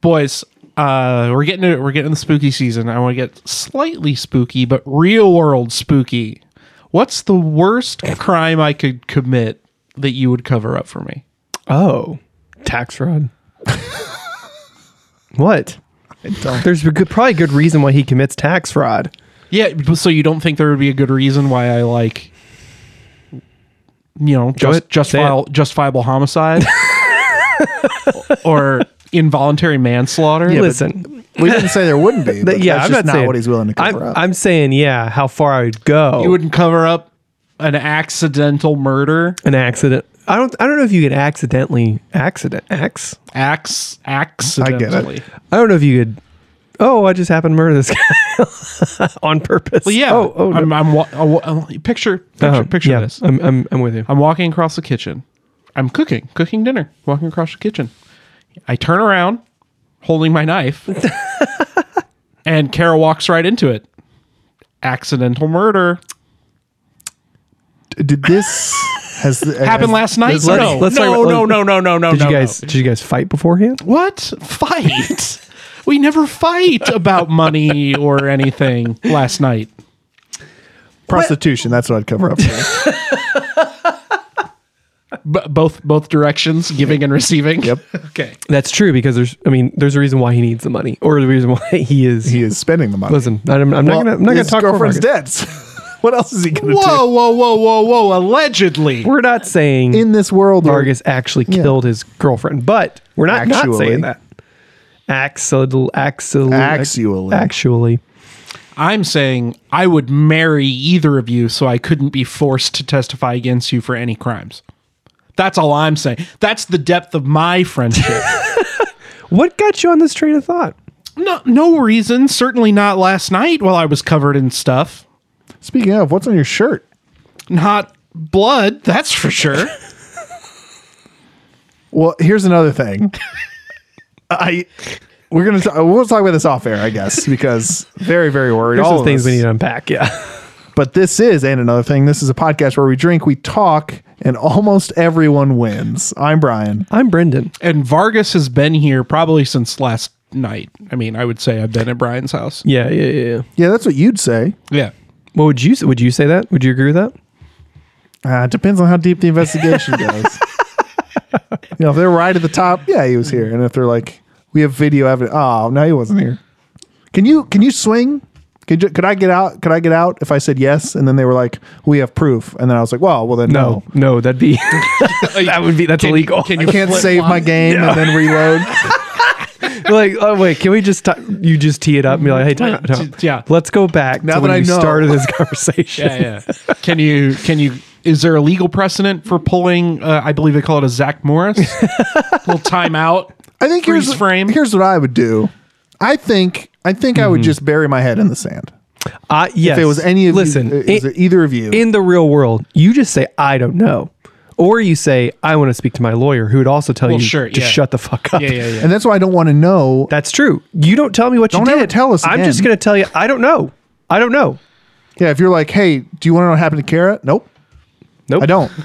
boys, uh, we're getting to, we're getting the spooky season. I want to get slightly spooky, but real world spooky. What's the worst crime I could commit that you would cover up for me? Oh, tax fraud. what? There's a good, probably a good reason why he commits tax fraud. Yeah, so you don't think there would be a good reason why I like, you know, just justifiable, justifiable homicide or involuntary manslaughter? Listen, We didn't say there wouldn't be. But yeah, that's I'm just not saying what he's willing to I'm, up. I'm saying, yeah, how far I would go. you wouldn't cover up an accidental murder, an accident. I don't. I don't know if you could accidentally accident ax. ax accidentally. I get it. I don't know if you could. Oh, I just happened to murder this guy on purpose. Well, yeah. Oh, oh, no. I'm, I'm wa- uh, wa- uh, picture picture, Uh-huh. picture yeah, this. I'm, I'm, I'm with you. I'm walking across the kitchen. I'm cooking, cooking dinner, walking across the kitchen. I turn around, holding my knife, and Kara walks right into it. Accidental murder Did this has happened last night. this- let's- no, let's no, about- no, oh, no, no, no, no, Did no. you guys? Did you guys fight beforehand? What fight? we never fight about money or anything. Last night, prostitution? That's what I'd cover up. For. B- both both directions, giving and receiving. Yep. Okay. That's true because there's. I mean, there's a reason why he needs the money, or the reason why he is. he is spending the money. listen, I'm, I'm Well, not gonna. I'm not gonna his talk. girlfriend's over dead. what else is he gonna do? Whoa, whoa, whoa, whoa, whoa! Allegedly. We're not saying in this world? where- Vargas actually killed his girlfriend, but we're not not Actually. saying that. Axel, Axel, Actually. actually. I'm saying I would marry either of you so I couldn't be forced to testify against you for any crimes. That's all I'm saying. That's the depth of my friendship. What got you on this train of thought? no, no reason. Certainly not last night while I was covered in stuff. Speaking of, what's on your shirt? Not blood, that's for sure. Well, here's another thing. I we're gonna t- we'll talk about this off air, I guess, because very very worried. There's all things us. we need to unpack. Yeah. But this is and another thing. This is a podcast where we drink, we talk, and almost everyone wins. I'm Brian. I'm Brendan. and Vargas has been here probably since last night. I mean, I would say I've been at Brian's house. Yeah, yeah, yeah. yeah. Yeah, that's what you'd say. Yeah. What would you say? would you say that? Would you agree with that? Uh, it depends on how deep the investigation goes. you know, if they're right at the top, yeah, he was here. And if they're like, we have video evidence, oh, no, he wasn't here. Can you can you swing? Could, you, could I get out? Could I get out if I said yes? And then they were like, we have proof. And then I was like, well, well then no. No, no, that'd be that would be that's Can- illegal. can I you can't flip save my flop? game and then reload. like, oh wait, can we just t- you just tee it up and be like, hey, time, out, time. Yeah. let's go back Now to that when I know. started this conversation. Yeah, yeah. Can you can you is there a legal precedent for pulling uh, I believe they call it a Zach Morris? little timeout. I think Freeze here's frame. Here's what I would do. I think I think I would just bury my head in the sand. Uh, yes. If it was any of listen, you, is in, it either of you? in the real world, you just say I don't know, or you say I want to speak to my lawyer, who would also tell Well, you sure, to yeah. shut the fuck up. Yeah, yeah, yeah. and that's why I don't want to know. That's true. You don't tell me what you Don't you ever did. tell us I'm just going to tell you I don't know. I don't know. Yeah, if you're like, hey, do you want to know what happened to Kara? Nope, Nope. I don't.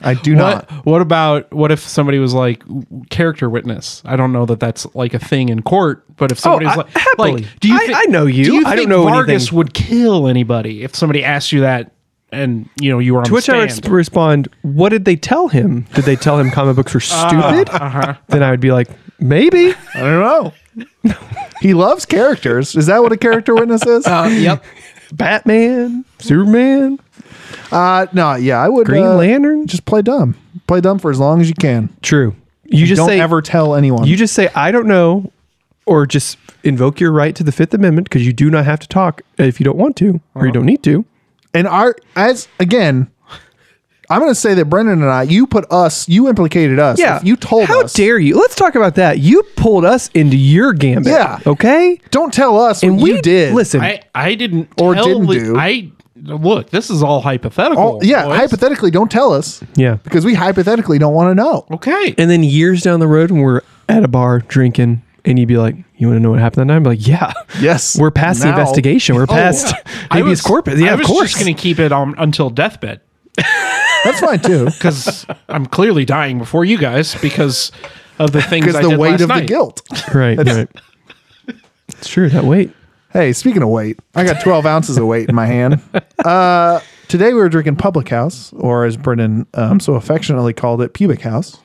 I do What not. what about what if somebody was like character witness? I don't know that that's like a thing in court, but if somebody's I- like, happily. like, do you? I- thi- I know you. Do you I don't know Vargas anything. would kill anybody if somebody asked you that, and you know you were on To the which I would respond, What did they tell him? Did they tell him comic books are stupid? Then I would be like, Maybe. I don't know. he loves characters. Is that what a character witness is? Uh, yep. Batman, Superman, Uh, no, yeah, I would. Green uh, Lantern. Just play dumb. Play dumb for as long as you can. True. You just don't say ever tell anyone. You just say I don't know, or just invoke your right to the Fifth Amendment because you do not have to talk if you don't want to or you don't need to. and our as again, I'm going to say that Brendan and I, you put us, you implicated us. Yeah, If you told How us. dare you? Let's talk about that. You pulled us into your gambit. Yeah. Okay. Don't tell us And what we you did. Listen. I I didn't Or tell didn't the- do. I look. This is all hypothetical. Oh, yeah, boys. hypothetically, don't tell us yeah. because we hypothetically don't want to know. Okay. And then years down the road, when we're at a bar drinking, and you'd be like, "You want to know what happened that night?" I'm like, "Yeah, Yes. we're past the investigation. We're oh, past I habeas was- corpus. Yeah, I of was course. just going to keep it on until deathbed That's fine too. because I'm clearly dying before you guys because of the things because I the did weight last of the guilt. Right, right. It's true. That weight. Hey, speaking of weight, I got 12 ounces of weight in my hand. Uh, today we were drinking Public House, or as Brendan um, so affectionately called it, Pubic House.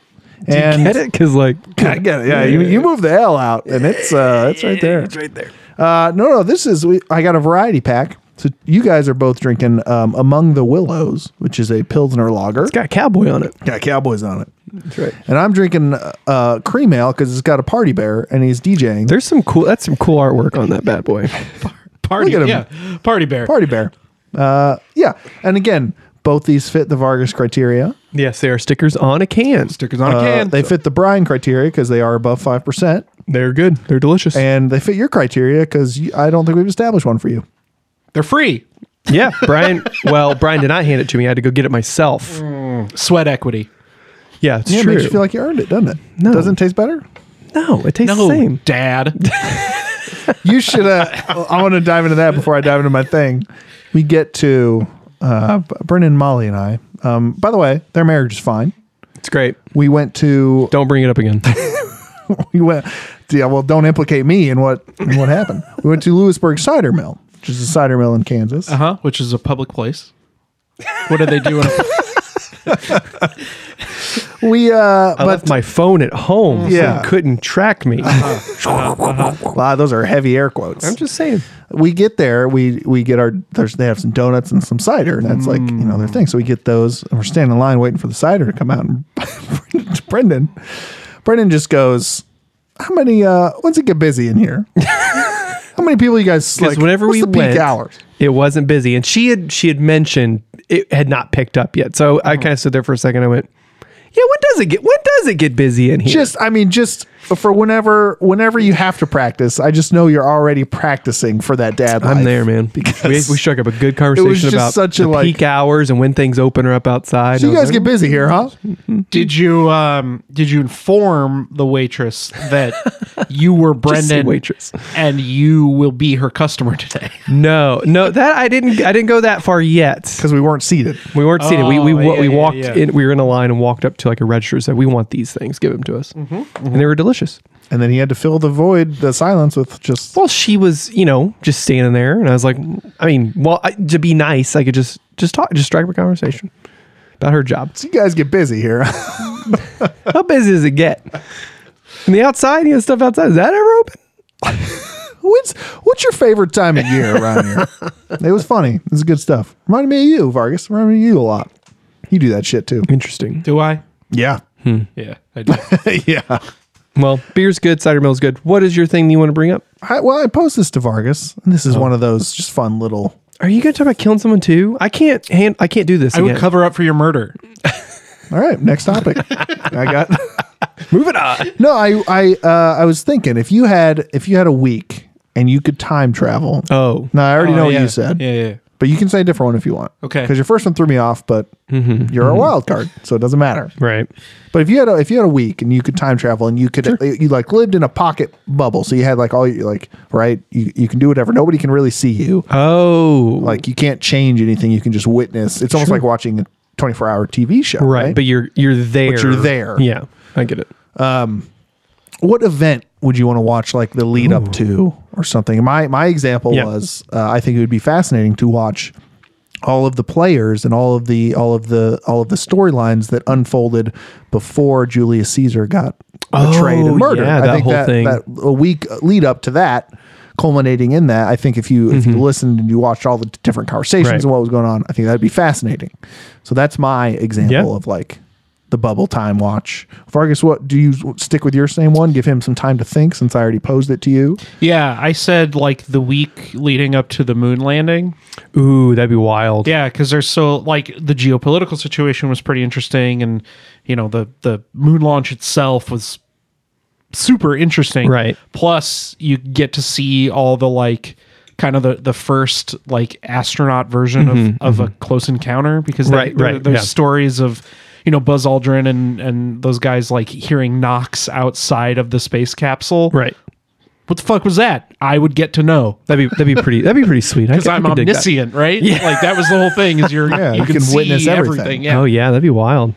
And Get it? Because like, I get it. Yeah, you, you move the L out, and it's uh, it's right there. It's right there. Uh, no, no, this is we, I got a variety pack. So you guys are both drinking um, Among the Willows, which is a Pilsner lager. It's got cowboy on it. got Cowboys on it. That's right. And I'm drinking uh, cream ale because it's got a party bear and he's DJing. There's some cool. That's some cool artwork on that bad boy. Party, Look at him. yeah, party bear. party bear. Uh, yeah. And again, both these fit the Vargas criteria. yes, they are stickers on a can. Stickers on a Uh, can. they fit the Brian criteria because they are above 5%. They're good. They're delicious. And they fit your criteria because I don't think we've established one for you. They're free. yeah, Brian. Well, Brian did not hand it to me. I had to go get it myself. Sweat equity. Yeah, it's Yeah, it true. makes you feel like you earned it, doesn't it? No. Doesn't it taste better? no, it tastes No, the same. Dad. You should. Uh, I want to dive into that before I dive into my thing. We get to uh, Brendan, Molly, and I. Um, by the way, their marriage is fine. It's great. We went to. Don't bring it up again. We went. Yeah, well, don't implicate me in what in what happened. We went to Louisburg Cider Mill, which is a cider mill in Kansas. Uh huh. Which is a public place. What do they do? In a, We uh, I but left my phone at home, so Yeah. you couldn't track me. wow, those are heavy air quotes. I'm just saying. we get there, we we get our there's they have some donuts and some cider, and that's like you know their thing. So we get those, and we're standing in line waiting for the cider to come out. And Brendan, Brendan just goes, "How many? uh When's it get busy in here? How many people you guys like? whenever we went, hours? it wasn't busy, and she had she had mentioned it had not picked up yet. So I uh-huh. kind of stood there for a second. I went, "Yeah, when does it get? When does it get busy in here?" Just I mean, just for whenever whenever you have to practice, I just know you're already practicing for that dad. I'm life. there, man. Because we, we struck up a good conversation about such a, the like- peak hours and when things open or up outside. so you guys like, get busy here, huh? did you um did you inform the waitress that you were Just Brendan waitress. and you will be her customer today? No, no, that I didn't. I didn't go that far yet. Because we weren't seated. We weren't seated. We we, Oh, yeah, we walked yeah. in. We were in a line and walked up to like a register. and Said, "We want these things. Give them to us." Mm-hmm, And they were delicious. And then he had to fill the void, the silence, with just Well, she was, you know, just standing there, and I was like, I mean, well, I, to be nice, I could just just talk, just strike up a conversation about her job. So you guys get busy here. How busy does it get? And the outside, you know, stuff outside. Is that ever open? what's what's your favorite time of year around here? It was funny. It was good stuff. Reminded me of you, Vargas. Reminded me of you a lot. You do that shit too. Interesting. Do I? Yeah. Hmm. Yeah, I do. yeah. Well, beer's good, cider mill's good. What is your thing you want to bring up? I, well, I posed this to Vargas, and this is one of those just fun little. Are you going to talk about killing someone too? I can't hand. I can't do this. I would cover up for your murder. All right, next topic. I got. Move it on. No, I I uh, I was thinking if you had if you had a week and you could time travel. Oh, No, I already Oh, know yeah. what you said. Yeah, yeah. But you can say a different one if you want. Okay. Because your first one threw me off, but Mm-hmm. you're a wild card, so it doesn't matter. right. But if you had a, if you had a week and you could time travel and you could you like lived in a pocket bubble, so you had like all your like right, you, you can do whatever. Nobody can really see you. Oh, Like you can't change anything. You can just witness. It's almost like watching a 24 hour TV show. right. Right. But you're you're there. But you're there. Yeah, I get it. What event would you want to watch like the lead up to or something? My my example Yeah. was uh, I think it would be fascinating to watch all of the players and all of the all of the all of the storylines that unfolded before Julius Caesar got betrayed Oh, and murdered. yeah, I that think whole that, thing. that a week lead up to that culminating in that I think if you if you listened and you watched all the different conversations Mm-hmm. Right. and what was going on I think that'd be fascinating. So that's my example Yeah. of like the bubble time watch. Vargas, what do you stick with your same one? Give him some time to think since I already posed it to you. Yeah, I said like the week leading up to the moon landing. Ooh, that'd be wild. Yeah, because there's so like the geopolitical situation was pretty interesting, and you know the the moon launch itself was super interesting. Right. Plus, you get to see all the like kind of the the first like astronaut version of of a close encounter because they- Mm-hmm, Right, there- right, there's yeah. stories of you know Buzz Aldrin and and those guys like hearing knocks outside of the space capsule. Right. What the fuck was that? I would get to know That'd be that'd be pretty. That'd be pretty sweet. because I'm omniscient, right? Yeah. Like that was the whole thing. Is you're Yeah, you, you can, can see witness everything. everything. Yeah. Oh yeah, that'd be wild.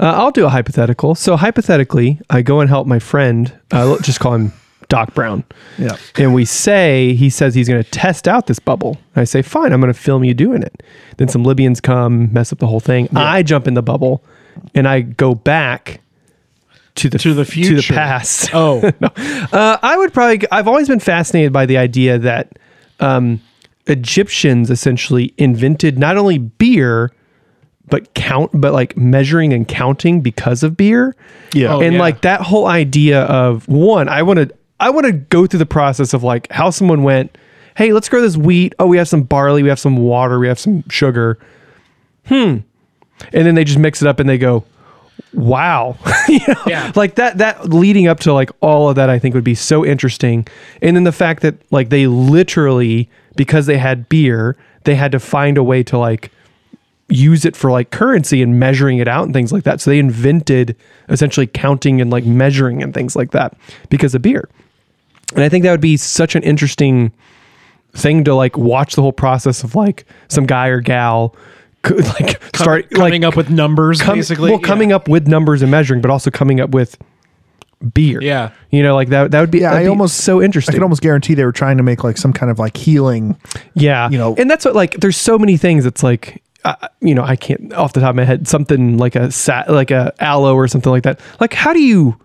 Uh, I'll do a hypothetical. So hypothetically, I go and help my friend. Uh, let's just call him Doc Brown. Yeah. And we say he says he's going to test out this bubble. I say, fine, I'm going to film you doing it. Then some Libyans come, mess up the whole thing. I jump in the bubble, and I go back to the To the to future. the past. Oh, Uh, I would probably. I've always been fascinated by the idea that um, Egyptians essentially invented not only beer, but count, but like measuring and counting because of beer. Yeah. Oh, and yeah. like that whole idea of one, I want to. I want to go through the process of like how someone went. Hey, let's grow this wheat. Oh, we have some barley. We have some water. We have some sugar. Hmm. And then they just mix it up and they go, wow. You know? Yeah. like that that leading up to like all of that i think would be so interesting. And then the fact that like they literally because they had beer they had to find a way to like use it for like currency and measuring it out and things like that. So they invented essentially counting and like measuring and things like that because of beer. And i think that would be such an interesting thing to like watch the whole process of like some guy or gal like start coming like up with numbers, com- basically. well coming up with numbers and measuring but also coming up with beer Yeah. you know like that that would be, Yeah, I be almost- so interesting. I could almost guarantee they were trying to make like some kind of like healing. yeah you know- and that's what like there's so many things it's like uh, you know i can't off the top of my head something like a sat like a aloe or something like that like how do you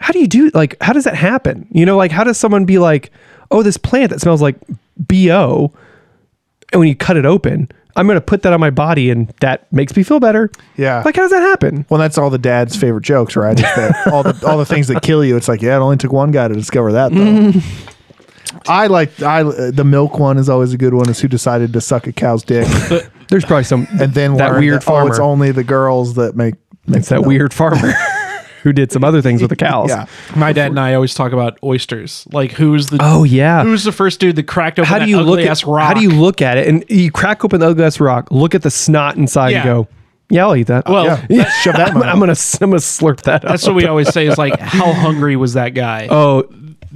how do you do like how does that happen you know like how does someone be like oh this plant that smells like bo and when you cut it open i'm going to put that on my body and that makes me feel better Yeah. like how does that happen Well, that's all the dad's favorite jokes, right? All the all the things that kill you. It's like, yeah, it only took one guy to discover that. Though. I like I uh, the milk one is always a good one. Is who decided to suck a cow's dick there's probably some and then that weird that, oh, it's only the girls that make. make it's that milk. weird farmer who did some other things with the cows Yeah. My dad and I always talk about oysters. Like who's the oh yeah who's the first dude that cracked open how do you look ugly at ass rock? how do you look at it and you crack open the ugly ass rock look at the snot inside Yeah. and go yeah i'll eat that Well, Yeah. yeah. Shove that I'm, I'm gonna i'm gonna slurp that That's up. what we always say is like, how hungry was that guy oh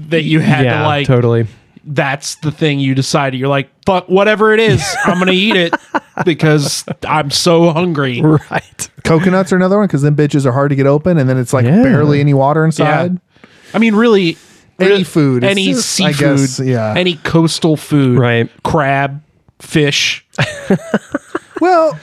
that you had yeah to like? totally That's the thing you decided. You're like, fuck, whatever it is, I'm gonna eat it because I'm so hungry. right Coconuts are another one because then bitches are hard to get open, and then it's like Yeah. barely any water inside. I mean, really, Any really- food. Any just, I seafood, guess, yeah. any coastal food, Right. Crab, fish. Well,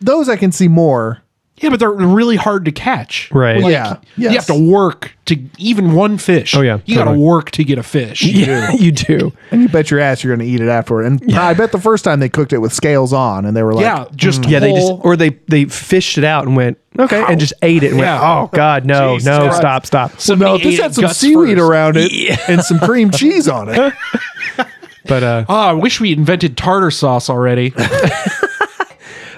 those I can see more. Yeah, but they're really hard to catch. Right. Like, Yeah. You have to work to even one fish. Oh, yeah, You got to totally. work to get a fish. yeah you do And you bet your ass you're going to eat it afterward. And I bet the first time they cooked it with scales on, and they were like, Yeah, just mm. yeah they just whole- or they they fished it out and went okay and just ate it and Yeah. went oh god no Jesus no Christ. stop stop "No, if this ate had it some guts seaweed first. around it and some cream cheese on it." but uh Oh, I wish we invented tartar sauce already.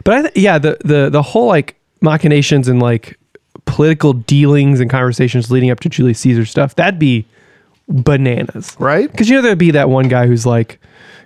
But I th- yeah, the the the whole like machinations and like political dealings and conversations leading up to Julius Caesar stuff, that'd be bananas. Right? Because you know there'd be that one guy who's like,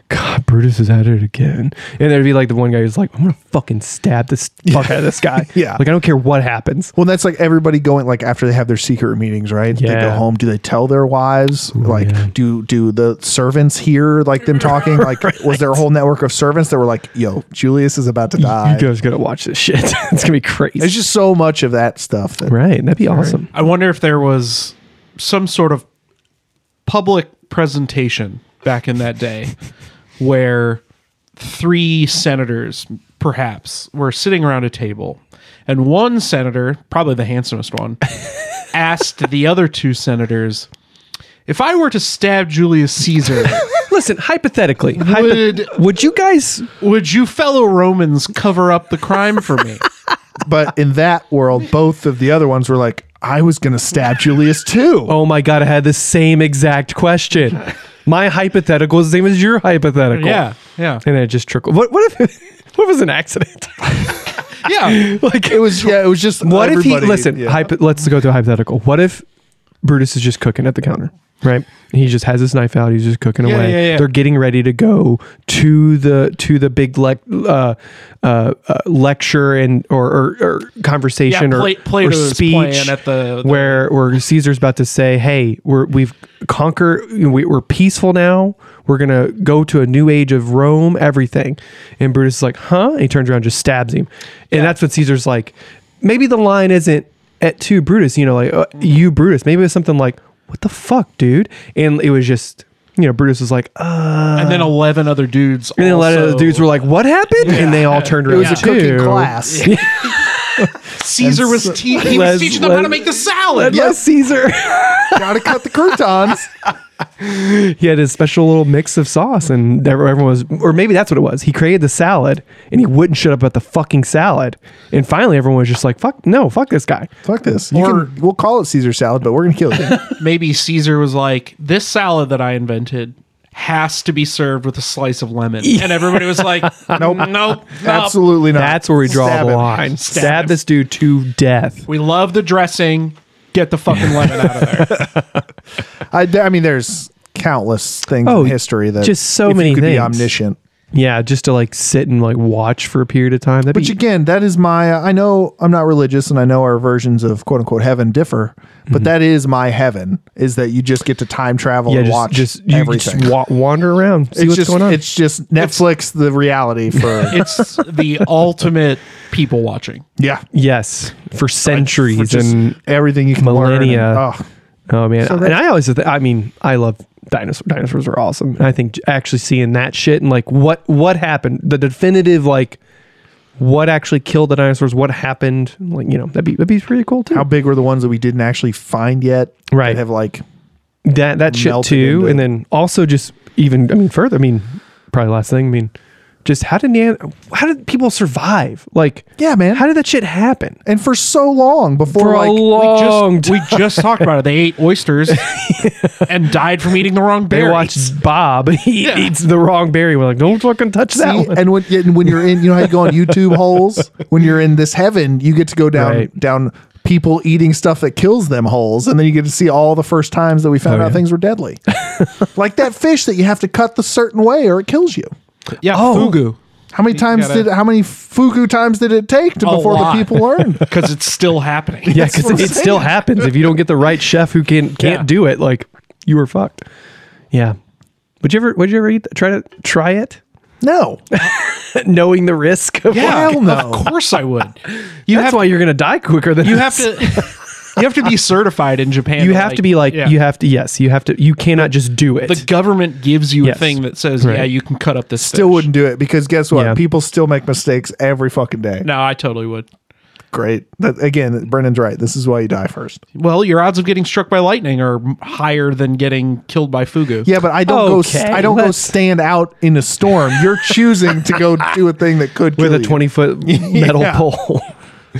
God, Brutus is at it again. And there'd be like the one guy who's like, I'm gonna fucking stab this fuck out of this guy. Yeah. Like I don't care what happens. Well, that's like everybody going like after they have their secret meetings, right? They go home. Do they tell their wives? like, yeah. do do the servants hear like them talking? Like, was there a whole network of servants that were like, "Yo, Julius is about to die"? You guys gotta watch this shit. it's gonna be crazy. There's just so much of that stuff. That, right. That'd be awesome. I wonder if there was some sort of public presentation back in that day where three senators, perhaps, were sitting around a table, and one senator, probably the handsomest one, asked the other two senators, "If I were to stab Julius Caesar, Listen, hypothetically, hypo- Would- would you guys would you fellow Romans cover up the crime for me?" But in that world, both of the other ones were like, "I was gonna stab Julius too." Oh my god, I had the same exact question. My hypothetical is the same as your hypothetical. Yeah, yeah, And it just trickled. What what if what if it was an accident? yeah. like It was yeah. It was just what if he everybody- listen, yeah. hypo, let's go to a hypothetical. What if Brutus is just cooking at the counter, right? He just has his knife out. He's just cooking Yeah, away. yeah, yeah. They're getting ready to go to the to the big lec- uh, uh, uh, lecture and or, or, or conversation Yeah, or, Pla- or Plato's speech at the- the- where where Caesar's about to say, "Hey, we're we've conquered. We, we're peaceful now. We're gonna go to a new age of Rome. Everything." And Brutus is like, "Huh?" And he turns around, and just stabs him, and that's what Caesar's like. maybe the line isn't at two Brutus, you know, like uh, you Brutus. Maybe it's something like, "What the fuck, dude?" And it was just, you know, Brutus was like, "Uh," and then 11 other dudes. and then a lot of also- the dudes were like, "What happened?" And they all turned around. It was a too. cooking class. Caesar was, te- he was teaching them how to make the salad. Yes, Caesar. Gotta cut the croutons. he had his special little mix of sauce, and everyone was, or maybe that's what it was. He created the salad, and he wouldn't shut up about the fucking salad. And finally, everyone was just like, "Fuck, no, fuck this guy." Fuck this. You Or- can, we'll call it Caesar salad, but we're gonna kill you. Maybe Caesar was like, this salad that I invented has to be served with a slice of lemon. And everybody was like, nope, nope, nope. Absolutely not. That's where we draw Stab the him. line. Stab Stab, him. this dude to death. We love the dressing. Get the fucking lemon out of there. I, I mean, there's countless things Oh, in history that just so if many you could be things. omniscient. Yeah, just to like sit and like watch for a period of time. That'd Which be, again, that is my. Uh, I know I'm not religious, and I know our versions of quote unquote heaven differ, but mhm. that is my heaven. Is that you just get to time travel yeah, and just watch just you everything? just wa- wander around, see it's what's just going on. it's just Netflix, the reality for It's the ultimate people watching. yeah yes, for centuries for and everything you can millennia. Learn and, oh, Oh man, So and I always, th- I mean, I love dinosaurs. Dinosaurs are awesome. And I think actually seeing that shit and like what what happened, the definitive like what actually killed the dinosaurs, what happened, like you know, that'd be that'd be pretty cool too. how big were the ones that we didn't actually find yet? Right. that have like that that shit too, into- and then also just even I mean further. I mean, probably last thing. I mean, just how did how did people survive? Like, yeah, man. how did that shit happen? and for so long before For like a long We just, we just talked about it. They ate oysters and died from eating the wrong berry. They watched Bob. He Yeah. eats the wrong berry. We're like, don't fucking touch that one. and when and when you're in, you know how you go on YouTube holes. When you're in this heaven, you get to go down Right. down people eating stuff that kills them holes, and then you get to see all the first times that we found Oh, out yeah. things were deadly, like that fish that you have to cut the certain way or it kills you. Yeah, Oh. fugu. How many times gotta- did how many fugu times did it take to, before lot. the people learned? Because it's still happening. Yeah, because I'm it still happens if you don't get the right chef who can can't Yeah. do it. Like you were fucked. Yeah. Would you ever? Would you ever eat? Try to try it, No, knowing the risk. Of Yeah, Hell no. of course I would. You That's have why you're gonna die quicker than you us. have to you have to be certified in Japan. You have to be like yeah. you have to. Yes, you have to. You cannot just do it. the government gives you Yes. a thing that says, Right. yeah, you can cut up this. still fish. wouldn't do it because guess what? Yeah. People still make mistakes every fucking day. No, I totally would. Great. That, again, Brendan's right. This is why you die first. Well, your odds of getting struck by lightning are higher than getting killed by fugu. Yeah, but I don't go. Okay, I don't go let's- stand out in a storm. You're choosing to go do a thing that could with kill a you. twenty foot metal Yeah. pole.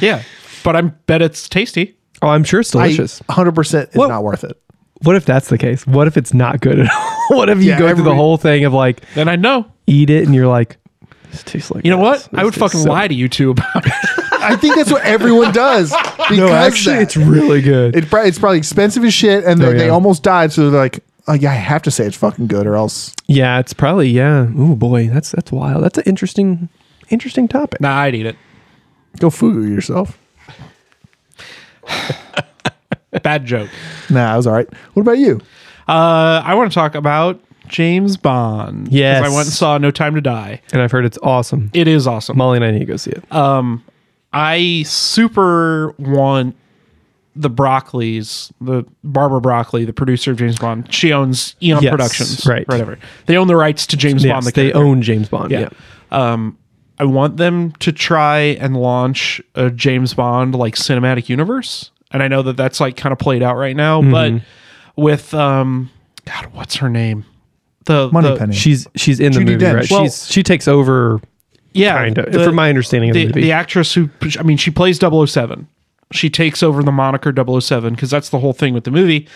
yeah. But I bet it's tasty. Oh, I'm sure it's delicious. Hundred percent is What- not worth it. what if that's the case? What if it's not good at all? what if you Yeah, go through the every- whole thing of like Then I know. eat it and you're like, this tastes like. You know this. what? This I would fucking so- lie to you two about it. I think that's what everyone does. Because No, actually, that. it's really good. It, it's probably expensive as shit, and oh, they, Oh, they almost died. So they're like, "Oh yeah, I have to say it's fucking good, or else." Yeah, it's probably yeah. Oh boy, that's that's wild. That's an interesting interesting topic. nah, I'd eat it. Go fugu yourself. Bad joke. Nah, I was all right. What about you? Uh, I want to talk about James Bond. 'Cause Yes. I went and saw No Time to Die. And I've heard it's awesome. It is awesome. Molly and I need to go see it. I super want the Broccoli's, the Barbara Broccoli, the producer of James Bond. She owns Eon Yes, Productions, right. Whatever. They own the rights to James Bond. yes, The they character. own James Bond. Yeah. Yeah. Um, I want them to try and launch a James Bond like cinematic universe, and I know that that's like kind of played out right now, Mm-hmm. but with um, God, what's her name? The Money the- Penny. She's she's in the Judi movie, Dench. right? Well- she's she takes over yeah, kind of the- from my understanding of the, the, movie. the actress who I mean she plays 007. She takes over the moniker 007 because that's the whole thing with the movie.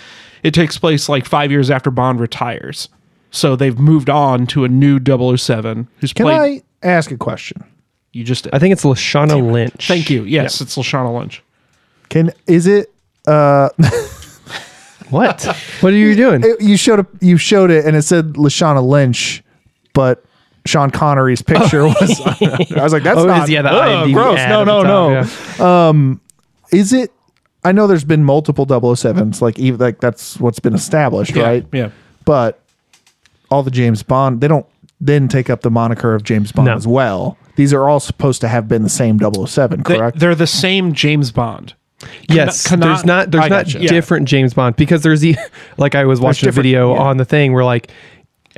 It takes place like 5 years after Bond retires. So they've moved on to a new 007 who's Can played I ask a question? you just I think it's Lashana Lynch. Thank you. Yes, it's Lashana Lynch. Can is it? Uh, What? what are you doing? it- you showed a, you showed it, and it said Lashana Lynch, but Sean Connery's picture was. I was like, that's Oh, it not. is, yeah, the Ugh, IMDb gross. ad No, at no, the no. top, Is it? I know there's been multiple 007s, like even like that's what's been established, Yeah, right? Yeah. But all the James Bond, they don't then take up the moniker of James Bond No. as well. These are all supposed to have been the same 007, They, correct? they're the same James Bond. Yes, cannot- there's not there's I not gotcha. different James Bond because there's the like I was watching a different- video yeah. on the thing where like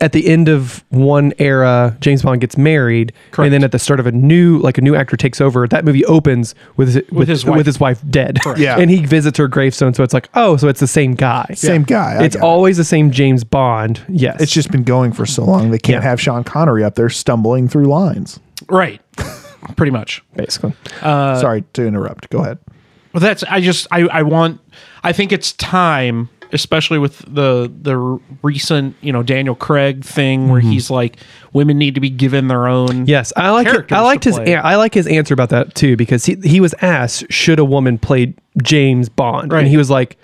at the end of one era James Bond gets married Correct. and then at the start of a new like a new actor takes over that movie opens with his, with, his wife. with his wife dead Yeah. and he visits her gravestone so it's like oh so it's the same guy Same guy. I it's got it. always the same James Bond yes It's just been going for so long. They can't Yeah. have Sean Connery up there stumbling through lines. Right. Pretty much. basically Uh, Sorry to interrupt. Go ahead. Well, that's I just I I want I think it's time, especially with the the recent you know Daniel Craig thing where mm-hmm. he's like women need to be given their own. Yes, I like it. I liked his play. I like his answer about that too because he he was asked should a woman play James Bond Right. and he was like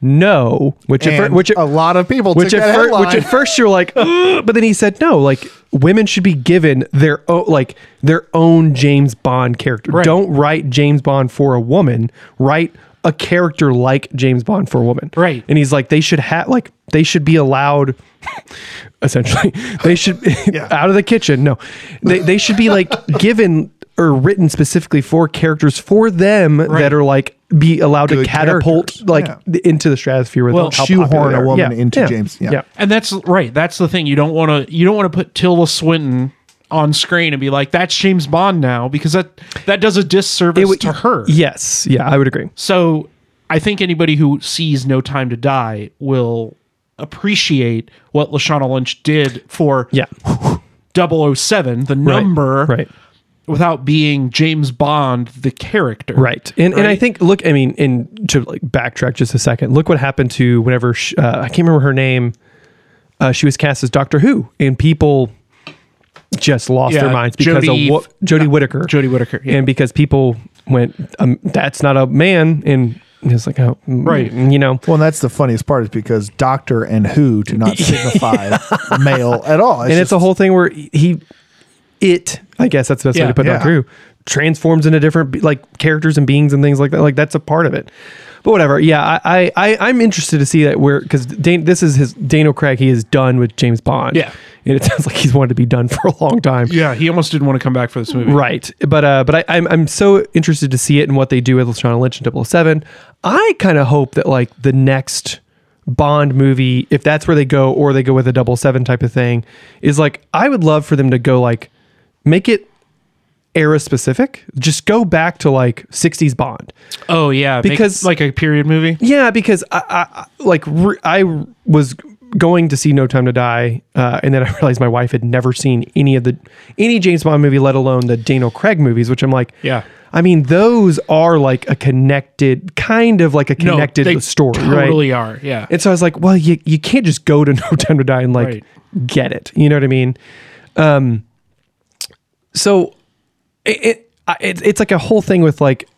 no which at fir- And which a lot of people which took at, fir- which at first you're like but then he said no like women should be given their own like their own James Bond character Right. don't write James Bond for a woman write a character like James Bond for a woman Right. and he's like they should have like they should be allowed essentially they should out of the kitchen no they, they should be like given or written specifically for characters for them that are like be allowed to catapult characters. like Yeah. into the stratosphere with Well, how shoehorn a woman Yeah. into Yeah. James- yeah. yeah And that's right. That's the thing. You don't want to you don't want to put Tilda Swinton on screen and be like that's James Bond now because that that does a disservice would- to her. yes yeah I would agree So I think anybody who sees No Time to Die will appreciate what Lashana Lynch did for yeah 007, the number, right without being James Bond, the character. Right. And and I think look, I mean, and to like backtrack just a second, look what happened to whenever sh uh, I can't remember her name. Uh, she was cast as Doctor Who, and people just lost Yeah, their minds because Jodie- of what Jodie Whittaker. Jodie Whittaker, yeah. and because people went, um, "That's not a man," and it's like, oh, Right. you know, Well, and that's the funniest part is because doctor and who do not signify male at all. and it's a whole thing where he, it, I guess that's the best way to put yeah. Doctor Who, transforms into different like characters and beings and things like that. Like that's a part of it. But whatever. Yeah, I, I, I I'm interested to see that where because Dan, this is his Daniel Craig. He is done with James Bond. Yeah. And it sounds like he's wanted to be done for a long time. Yeah, he almost didn't want to come back for this movie. Right. But uh but I, I'm I'm so interested to see it and what they do with Lashana Lynch and 007. I kind of hope that like the next Bond movie, if that's where they go, or they go with a double seven type of thing, is like I would love for them to go like make it era specific. Just go back to like 60s Bond. Oh yeah, Because- like a period movie. Yeah, because I, I I- like re- I was going to see No Time to Die, uh, and then I realized my wife had never seen any of the any James Bond movie, let alone the Daniel Craig movies. Which I'm like, Yeah. I mean, those are like a connected, kind of like a connected they story, right? Totally are. Yeah. And so I was like, well, you you can't just go to No Time to Die and like Right. get it. You know what I mean? Um, so it, it, it it's like a whole thing with like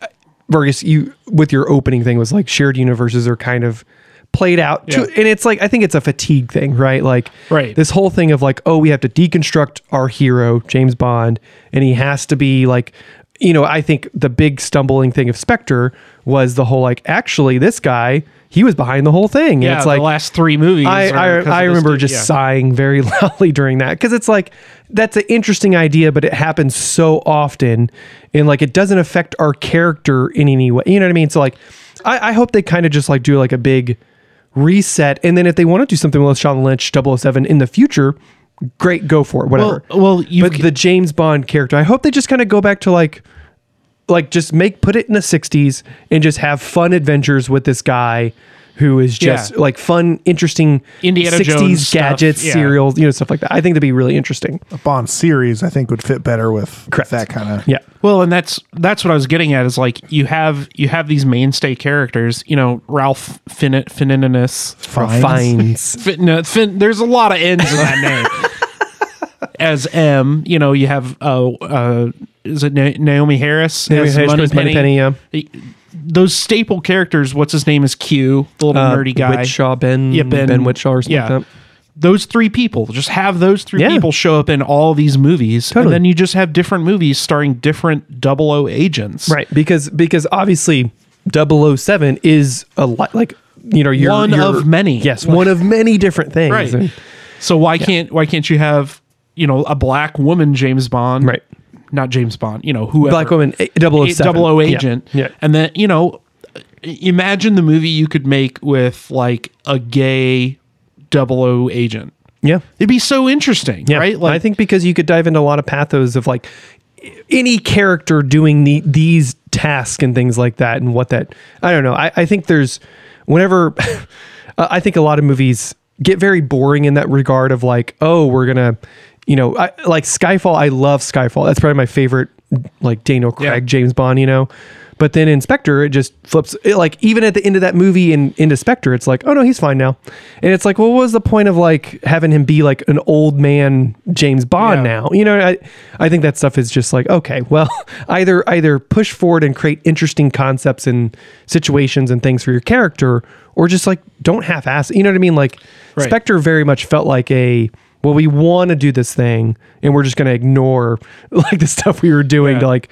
Vargas. You with your opening thing was like shared universes are kind of played out to, and it's like I think it's a fatigue thing, right? Like Right. this whole thing of like, oh, we have to deconstruct our hero James Bond, and he has to be like. You know, I think the big stumbling thing of Spectre was the whole like, actually, this guy, he was behind the whole thing. And yeah, it's like, the last three movies. I I, I remember dude. just Yeah. sighing very loudly during that because it's like that's an interesting idea, but it happens so often, and like it doesn't affect our character in any way. You know what I mean? So like, I, I hope they kind of just like do like a big reset, and then if they want to do something with Lashana Lynch 007 in the future, great, go for it, whatever. Well, well, you but the James Bond character, I hope they just kind of go back to like like just make put it in the 60s and just have fun adventures with this guy who is just Yeah. like fun interesting Indiana 60s Jones stuff, gadgets yeah. serials you know stuff like that i think that'd be really interesting a Bond series. I think would fit better with Correct. that kind of. yeah Well, and that's that's what I was getting at is like you have you have these mainstay characters, you know, Ralph Fin- Fiennes. Fines. fines Fin, no, Fin, there's a lot of N's in that name. As M, you know, you have uh, uh is it Na- Naomie Harris? Naomie as Harris plays Moneypenny, yeah. Those staple characters. What's his name? Is Q, the little uh, nerdy guy. Whishaw, ben, Yeah, Ben- ben Whishaw or something yeah. like that those three people just have those three Yeah. people show up in all these movies Totally. and then you just have different movies starring different double o agents right because because obviously 007 is a lot like you know you're One you're- of many. yes one of many different things right And- so why can't why can't you have you know a black woman james bond right not James Bond, you know, whoever. Black Woman, eh, 007. double O Yeah. agent. Yeah. And then, you know, imagine the movie you could make with like a gay double O agent. Yeah. It'd be so interesting, Yeah. right? I think because you could dive into a lot of pathos of like any character doing the, these tasks and things like that and what that I don't know. I, I think there's whenever I think a lot of movies get very boring in that regard of like, oh, we're gonna you know, I, like Skyfall, I love Skyfall. That's probably my favorite like Daniel Craig, Yeah. James Bond, you know. But then in Spectre, it just flips. It, like even at the end of that movie in into Spectre, it's like, oh no, he's fine now. And it's like, well, what was the point of like having him be like an old man James Bond Yeah. now? You know, I I think that stuff is just like, okay, well, either either push forward and create interesting concepts and situations and things for your character, or just like don't half-ass. You know what I mean? Like Right. Spectre very much felt like a well, we want to do this thing, and we're just going to ignore like the stuff we were doing Yeah. to like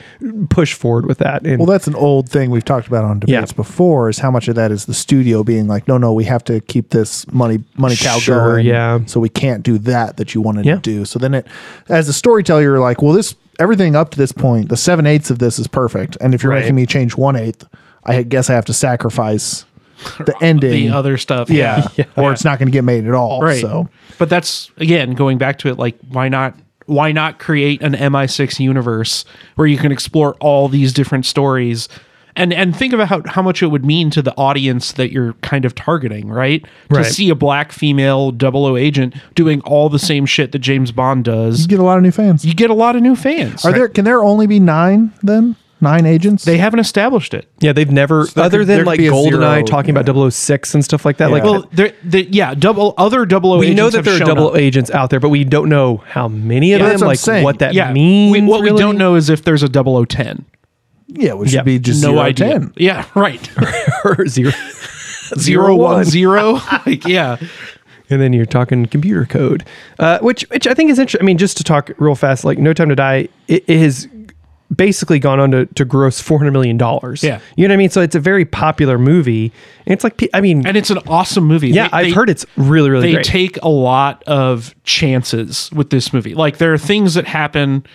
push forward with that. And Well, that's an old thing we've talked about on debates Yeah. before. Is how much of that is the studio being like, no, no, we have to keep this money money cow Sure, going. yeah. So we can't do that that you wanted Yeah. to do. So then it, as a storyteller, you're like, well, this everything up to this point, the seven eighths of this is perfect. And if you're Right. making me change one eighth, I guess I have to sacrifice the ending. the other stuff. yeah, Yeah. or it's not going to get made at all. Right. So But that's again going back to it like why not why not create an MI6 universe where you can explore all these different stories and and think about how, how much it would mean to the audience that you're kind of targeting, right? Right. To see a black female double O agent doing all the same shit that James Bond does. you get a lot of new fans. You get a lot of new fans. Are there? Can there only be nine then? Nine agents? they haven't established it. yeah, they've never there other could- than there could like be a GoldenEye zero, talking about 006 and stuff like that. Yeah. Like, Well, there, the, yeah, double other double O we agents know that there are double up. agents out there, but we don't know how many of Yeah, them, that's what I'm like saying. what that Yeah, means. we, what we really. don't know is if there's a double O ten. yeah, which Yeah. should be just No zero idea. 10. Yeah, right. or zero, zero one zero. Like yeah, and then you're talking computer code, uh, which which I think is interesting. I mean, just to talk real fast, like No Time to Die, it, it has basically gone on to, to gross four hundred million dollars. Yeah. you know what I mean. So it's a very popular movie, and it's like I mean, and it's an awesome movie. yeah, They- I've they- heard it's really really they great. take a lot of chances with this movie. Like there are things that happen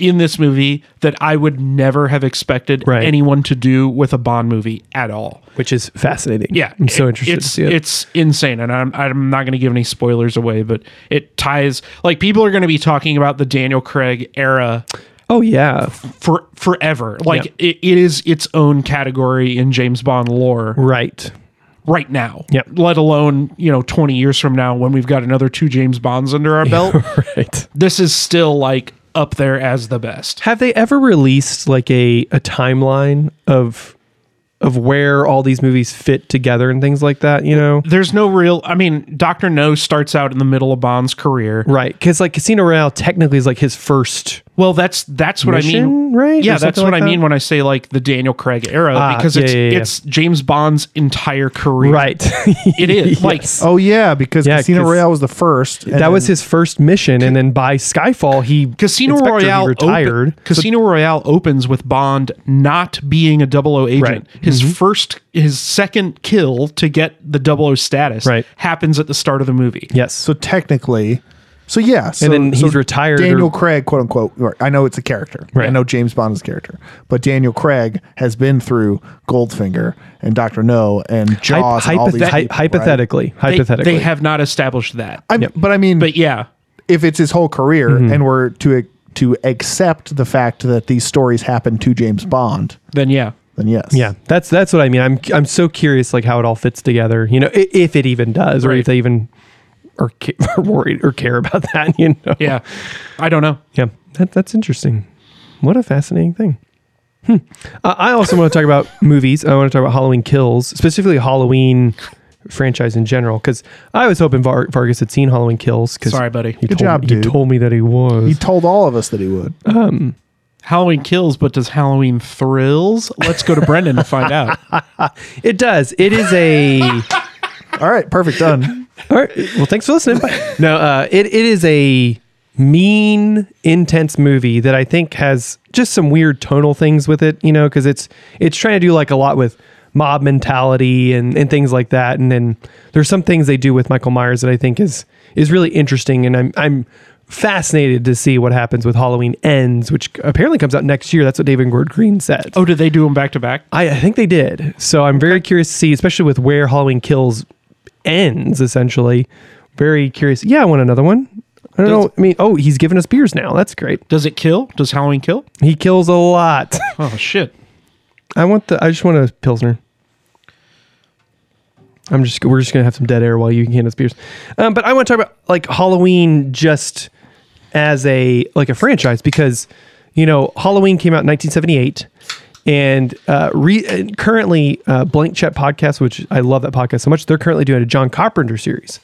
in this movie that I would never have expected Right. anyone to do with a Bond movie at all. which is fascinating. Yeah, I'm so interested It's to see it. it's insane, and I'm I'm not going to give any spoilers away, but it ties like people are going to be talking about the Daniel Craig era oh yeah, for forever. Like Yeah. it, it is its own category in James Bond lore right. right now. Yep. Let alone you know 20 years from now when we've got another two James Bonds under our belt. right. this is still like up there as the best. Have they ever released like a a timeline of of where all these movies fit together and things like that? You know, There's no real. I mean, Doctor No starts out in the middle of Bond's career. right? Because like Casino Royale technically is like his first. Well, that's that's what I mean, right? Yeah, that's what like I mean when I say like the Daniel Craig era Ah, because yeah, it's yeah, yeah. it's James Bond's entire career. Right. It is, like- Oh yeah, because Yeah, Casino 'cause Royale was the first. and that was his first mission, and then by Skyfall he Casino in Spectre, he Royale retired. Open, Casino Royale opens with Bond not being a double O agent. Right. Mm-hmm. His first, his second kill to get the double O status Right. happens at the start of the movie. yes. So technically, so yeah. So, then so he's retired Daniel or- Craig, quote unquote. or- I know it's a character. I know James Bond is a character, but Daniel Craig has been through Goldfinger and Doctor No and Jaws. Hy- and all these hy- people, right? hypothetically, They, hypothetically, they have not established that. I'm- But I mean, but yeah, if it's his whole career Mm-hmm. and we're to to accept the fact that these stories happen to James Bond, then yeah. then yes. Yeah, that's that's what I mean. I'm I'm so curious like how it all fits together. You know, i- if it even does, or if they even are, ca- are worried or care about that. You know. Yeah. I don't know. Yeah, that, that's interesting. What a fascinating thing. Hmm. Uh, I also want to talk about movies. I want to talk about Halloween Kills, specifically Halloween franchise in general, because I was hoping Var- Vargas had seen Halloween Kills. Cause Sorry, buddy. He Good told, job, He dude. told me that he was. He told all of us that he would. Halloween kills, but does Halloween thrills? Let's go to Brendan to find out. it does. It is a. all right, perfect. Done. All right. Well, thanks for listening. no, uh, it, it is a mean, intense movie that I think has just some weird tonal things with it, you know, because it's it's trying to do like a lot with mob mentality and, and things like that. And then there's some things they do with Michael Myers that I think is is really interesting. And I'm I'm fascinated to see what happens with Halloween Ends, which apparently comes out next year. That's what David Gordon Green said. Oh, did they do them back to back? I, I think they did. So I'm very curious to see, especially with where Halloween Kills ends, essentially. Very curious. Yeah, I want another one. I don't Does- know. I mean, oh, he's giving us beers now. That's great. Does it kill? Does Halloween kill? He kills a lot. Oh shit! I want the. I just want a pilsner. I'm just. We're just gonna have some dead air while you can hand us beers. Um, but I want to talk about like Halloween just as a like a franchise because you know Halloween came out in 1978. And uh, re- currently, uh, Blank Check podcast, which I love that podcast so much, they're currently doing a John Carpenter series.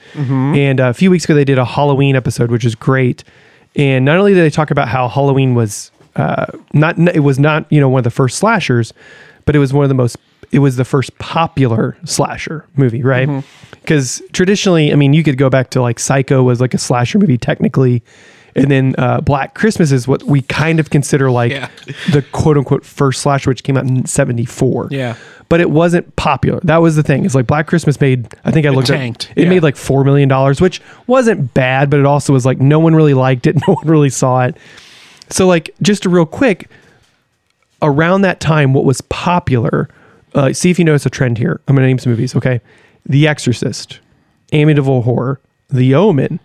And uh, a few weeks ago, they did a Halloween episode, which is great. And not only did they talk about how Halloween was uh, not, it was not you know one of the first slashers, but it was one of the most, it was the first popular slasher movie, right? Because traditionally, I mean, you could go back to like Psycho was like a slasher movie technically. And then uh, Black Christmas is what we kind of consider like Yeah. the quote unquote first slasher, which came out in 74. Yeah. But it wasn't popular. That was the thing. It's like Black Christmas made, I think I looked tanked. at it Yeah. made like $4 million, which wasn't bad, but it also was like no one really liked it. No one really saw it. So, like, just a real quick, around that time, what was popular, uh, see if you notice a trend here. I'm going to name some movies, okay? The Exorcist, Amityville Horror, The Omen,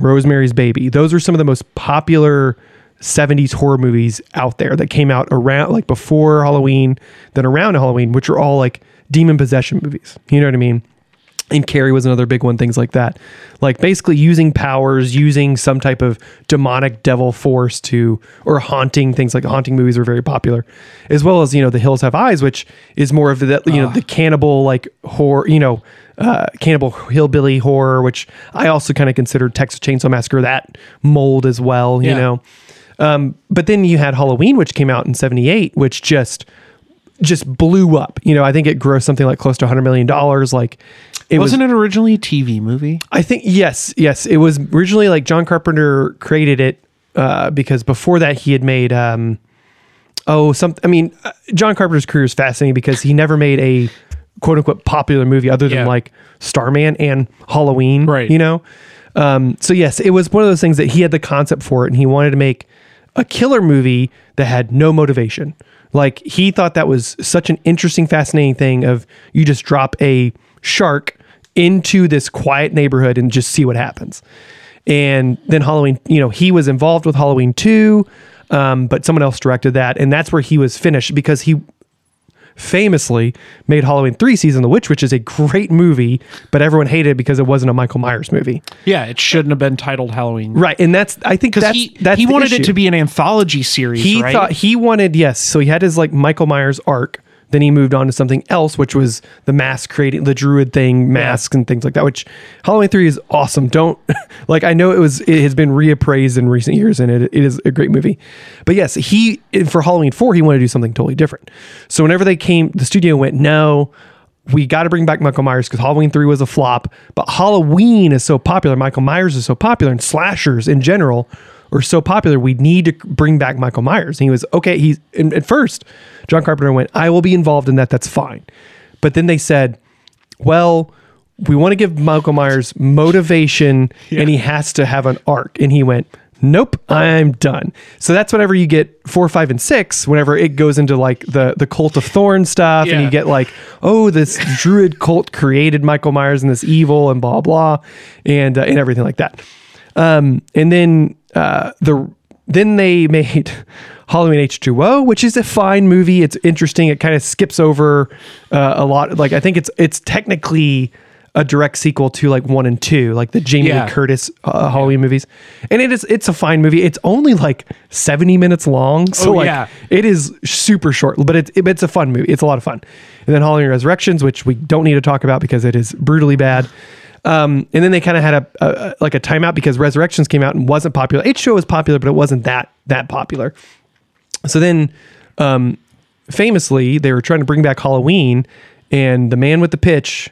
Rosemary's Baby. Those are some of the most popular 70s horror movies out there that came out around, like before Halloween, then around Halloween, which are all like demon possession movies. You know what I mean? and Carrie was another big one, things like that. Like basically using powers, using some type of demonic devil force to, or haunting things like haunting movies were very popular, as well as, you know, The Hills Have Eyes, which is more of the, you know, ah. the cannibal like horror, you know, uh, cannibal hillbilly horror, which I also kind of consider Texas Chainsaw Massacre that mold as well, you Yeah. know. Um, but then you had Halloween, which came out in 78, which just, just blew up. You know, I think it grossed something like close to $100 million. Like, it was Wasn't it originally a TV movie? I think yes, yes. It was originally like John Carpenter created it uh, because before that he had made um, oh some. I mean, uh, John Carpenter's career is fascinating because he never made a quote unquote popular movie other than Yeah. like Starman and Halloween. Right. You know. Um, so yes, it was one of those things that he had the concept for it, and he wanted to make a killer movie that had no motivation. Like he thought that was such an interesting, fascinating thing of you just drop a shark into this quiet neighborhood and just see what happens. And then Halloween, you know, he was involved with Halloween 2, um, but someone else directed that. And that's where he was finished because he famously made Halloween 3 Season of the Witch, which is a great movie, but everyone hated it because it wasn't a Michael Myers movie. Yeah, it shouldn't have been titled Halloween. Right. And that's, I think Because that's, he, that's he wanted it to be an anthology series, he right? thought he wanted yes so he had his like michael myers arc then he moved on to something else which was the mask creating the druid thing masks and things like that which halloween 3 is awesome. Don't like i know it was it has been reappraised in recent years and it, it is a great movie. But yes he for halloween 4 he wanted to do something totally different. So whenever they came the studio went no we got to bring back Michael Myers because Halloween 3 was a flop, but Halloween is so popular. Michael Myers is so popular, and slashers in general are so popular. We need to bring back Michael Myers. And he was okay. He's and at first, John Carpenter went, I will be involved in that. That's fine. But then they said, well, we want to give Michael Myers motivation and he has to have an arc. And he went, Nope, I'm done. So that's whenever you get four, five, and six, whenever it goes into like the the cult of thorn stuff, and you get like, oh, this druid cult created Michael Myers and this evil and blah blah, and uh, and everything like that. Um, and then uh, the then they made Halloween H2O, which is a fine movie. It's interesting. It kind of skips over uh, a lot. Like I think it's it's technically a direct sequel to like one and two, like the Jamie Yeah. Lee Curtis uh, Halloween movies. And it is it's a fine movie. It's only like 70 minutes long. So Oh, like yeah. it is super short, but it's it's a fun movie. It's a lot of fun. And then Halloween Resurrections, which we don't need to talk about because it is brutally bad. Um, and then they kind of had a, a, like a timeout because Resurrections came out and wasn't popular. H2O was popular, but it wasn't that that popular. So then, um, famously, they were trying to bring back Halloween, and the man with the pitch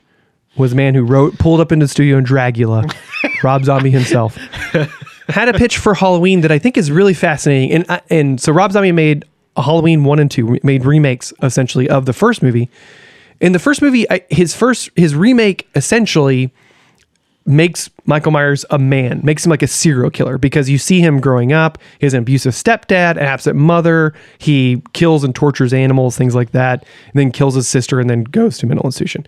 was a man who wrote, pulled up into the studio in Dragula, Rob Zombie himself, had a pitch for Halloween that I think is really fascinating. And I- and so Rob Zombie made Halloween one and two, made remakes essentially of the first movie. In the first movie, I, his first his remake essentially makes Michael Myers a man, makes him like a serial killer because you see him growing up. He has an abusive stepdad, an absent mother. He kills and tortures animals, things like that, and then kills his sister and then goes to mental institution.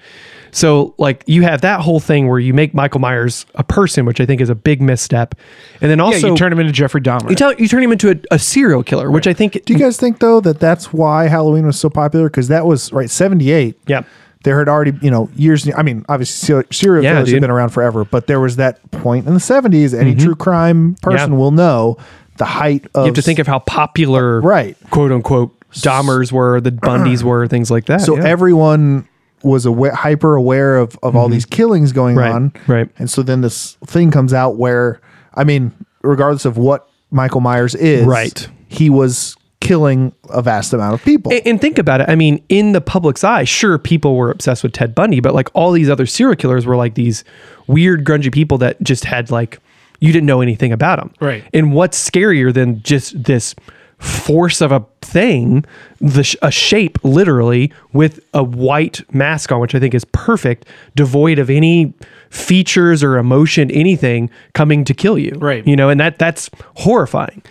So, like, you have that whole thing where you make Michael Myers a person, which I think is a big misstep. And then Yeah, also, you turn him into Jeffrey Dahmer. you, tell, you turn him into a, a serial killer, which I think. Do you guys think though that that's why Halloween was so popular? Because that was right seventy eight. Yeah. There had already, you know, years. I mean, obviously, serial Yeah, killers dude. have been around forever, but there was that point in the seventies. Any true crime person Mm-hmm. Yeah. will know the height of. You have to think of how popular, Right. quote unquote, Dahmers were, the Bundys were, things like that. So yeah. everyone was aware, hyper aware of, of all these killings going Mm-hmm. Right, on. right. And so then this thing comes out where, I mean, regardless of what Michael Myers is, Right. he was killing a vast amount of people. And, and think about it. I mean, in the public's eye, sure, people were obsessed with Ted Bundy, but like all these other serial killers were like these weird, grungy people that just had like, you didn't know anything about them. Right. And what's scarier than just this force of a thing, the sh- a shape literally with a white mask on, which I think is perfect, devoid of any features or emotion, anything coming to kill you. Right. You know, and that that's horrifying.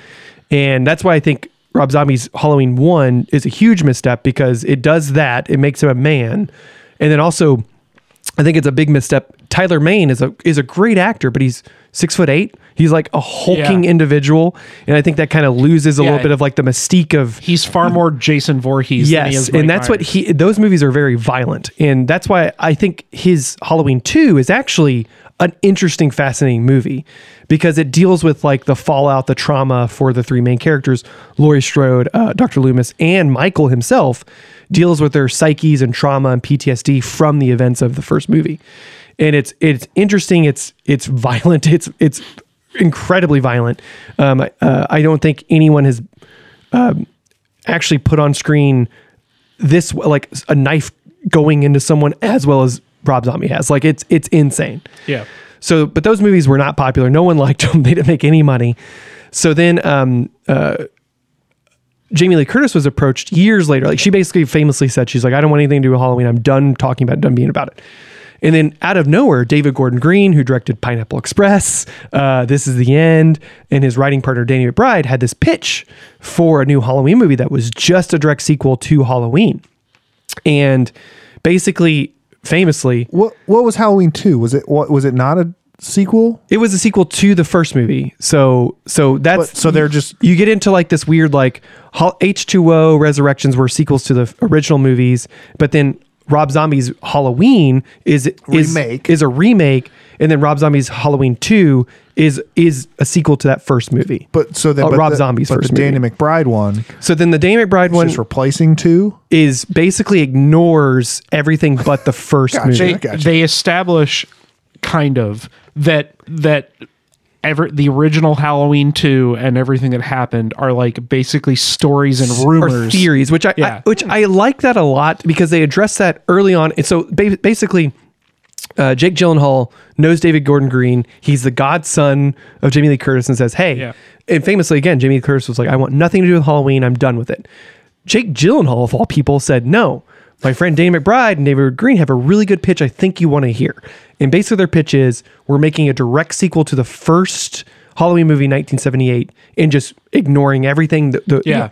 And that's why I think Rob Zombie's Halloween 1 is a huge misstep because it does that. It makes him a man. And then also, I think it's a big misstep. Tyler Mane is a is a great actor, but he's six foot eight. He's like a hulking Yeah. individual, and I think that kind of loses a Yeah. little bit of like the mystique of He's far more Jason Voorhees. than he yes, is and that's what he. Those movies are very violent, and that's why I think his Halloween Two is actually an interesting, fascinating movie because it deals with like the fallout, the trauma for the three main characters, Laurie Strode, uh, Dr. Loomis, and Michael himself, deals with their psyches and trauma and PTSD from the events of the first movie, and it's it's interesting. It's it's violent. It's it's incredibly violent. Um, uh, I don't think anyone has actually put on screen this like a knife going into someone as well as Rob Zombie has. Like it's it's insane. Yeah. So, but those movies were not popular. No one liked them. They didn't make any money. So then, um, uh, Jamie Lee Curtis was approached years later. Like she basically famously said, she's like, I don't want anything to do with Halloween. I'm done talking about it, done being about it. And then out of nowhere, David Gordon Green, who directed Pineapple Express, uh, This Is the End, and his writing partner Danny McBride had this pitch for a new Halloween movie that was just a direct sequel to Halloween. And basically, famously, what what was Halloween two? Was it what was it not a sequel? it was a sequel to the first movie. So so that's But- so they're just- you get into like this weird like H two O Resurrections were sequels to the original movies, but then Rob Zombie's Halloween is is Remake. is a remake, and then Rob Zombie's Halloween two is is a sequel to that first movie. But so then Oh, but Rob the, Zombie's but first the Danny movie. McBride one So then the Danny McBride one just replacing two. is basically ignores everything but the first Gotcha. movie. they, Gotcha. they establish kind of that that ever the original Halloween 2 and everything that happened are like basically stories and or rumors. theories, which I, Yeah. I which I like that a lot because they address that early on. And so ba- basically, uh, Jake Gyllenhaal knows David Gordon Green. He's the godson of Jamie Lee Curtis and says, "Hey." Yeah. And famously, again, Jamie Lee Curtis was like, "I want nothing to do with Halloween. I'm done with it." Jake Gyllenhaal, of all people, said, "No." My friend Danny McBride and David Green have a really good pitch. I think you want to hear. And basically, their pitch is we're making a direct sequel to the first Halloween movie, 1978, and just ignoring everything. The, the, Yeah.